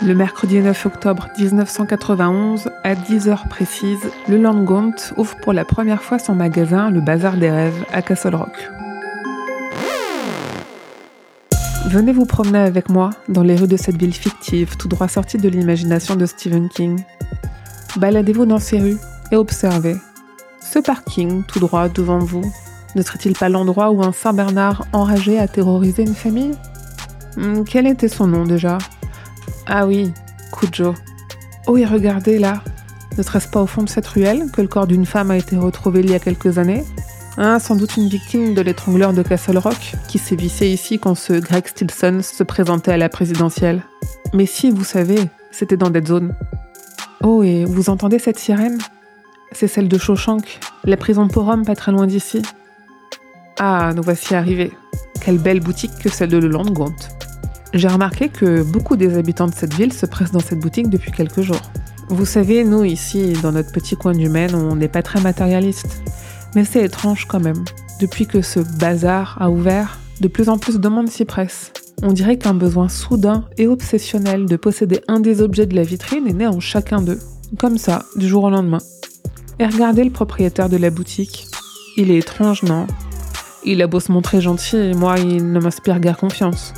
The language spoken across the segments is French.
Le mercredi 9 octobre 1991, à 10h précises, le Landgaunt ouvre pour la première fois son magasin, le Bazar des Rêves, à Castle Rock. Venez vous promener avec moi dans les rues de cette ville fictive, tout droit sortie de l'imagination de Stephen King. Baladez-vous dans ces rues et observez. Ce parking, tout droit devant vous, ne serait-il pas l'endroit où un Saint Bernard enragé a terrorisé une famille? Hmm, Quel était son nom déjà? Ah oui, Cujo. Oh et regardez là, ne serait-ce pas au fond de cette ruelle que le corps d'une femme a été retrouvé il y a quelques années? Ah, sans doute une victime de l'étrangleur de Castle Rock, qui sévissait ici quand ce Greg Stilson se présentait à la présidentielle. Mais si, vous savez, c'était dans Dead Zone. Oh, et vous entendez cette sirène? C'est celle de Shawshank, la prison pour hommes pas très loin d'ici. Ah, nous voici arrivés. Quelle belle boutique que celle de Le Landgaunt. J'ai remarqué que beaucoup des habitants de cette ville se pressent dans cette boutique depuis quelques jours. Vous savez, nous ici, dans notre petit coin du Maine, on n'est pas très matérialiste. Mais c'est étrange quand même. Depuis que ce bazar a ouvert, de plus en plus de monde s'y presse. On dirait qu'un besoin soudain et obsessionnel de posséder un des objets de la vitrine est né en chacun d'eux. Comme ça, du jour au lendemain. Et regardez le propriétaire de la boutique. Il est étrange, non? Il a beau se montrer gentil, moi, il ne m'inspire guère confiance.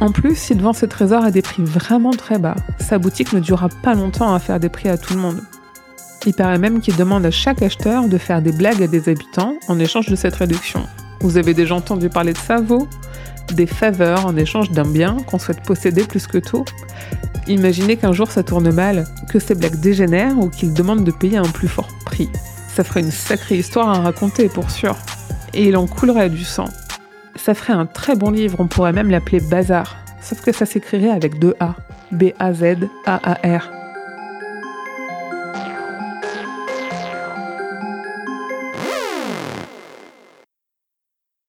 En plus, il vend ses trésors à des prix vraiment très bas. Sa boutique ne durera pas longtemps à faire des prix à tout le monde. Il paraît même qu'il demande à chaque acheteur de faire des blagues à des habitants en échange de cette réduction. Vous avez déjà entendu parler de ça, Des faveurs en échange d'un bien qu'on souhaite posséder plus que tout? Imaginez qu'un jour ça tourne mal, que ces blagues dégénèrent ou qu'il demande de payer un plus fort prix. Ça ferait une sacrée histoire à raconter, pour sûr. Et il en coulerait du sang. Ça ferait un très bon livre, on pourrait même l'appeler Bazar. Sauf que ça s'écrirait avec deux A. B-A-Z-A-A-R.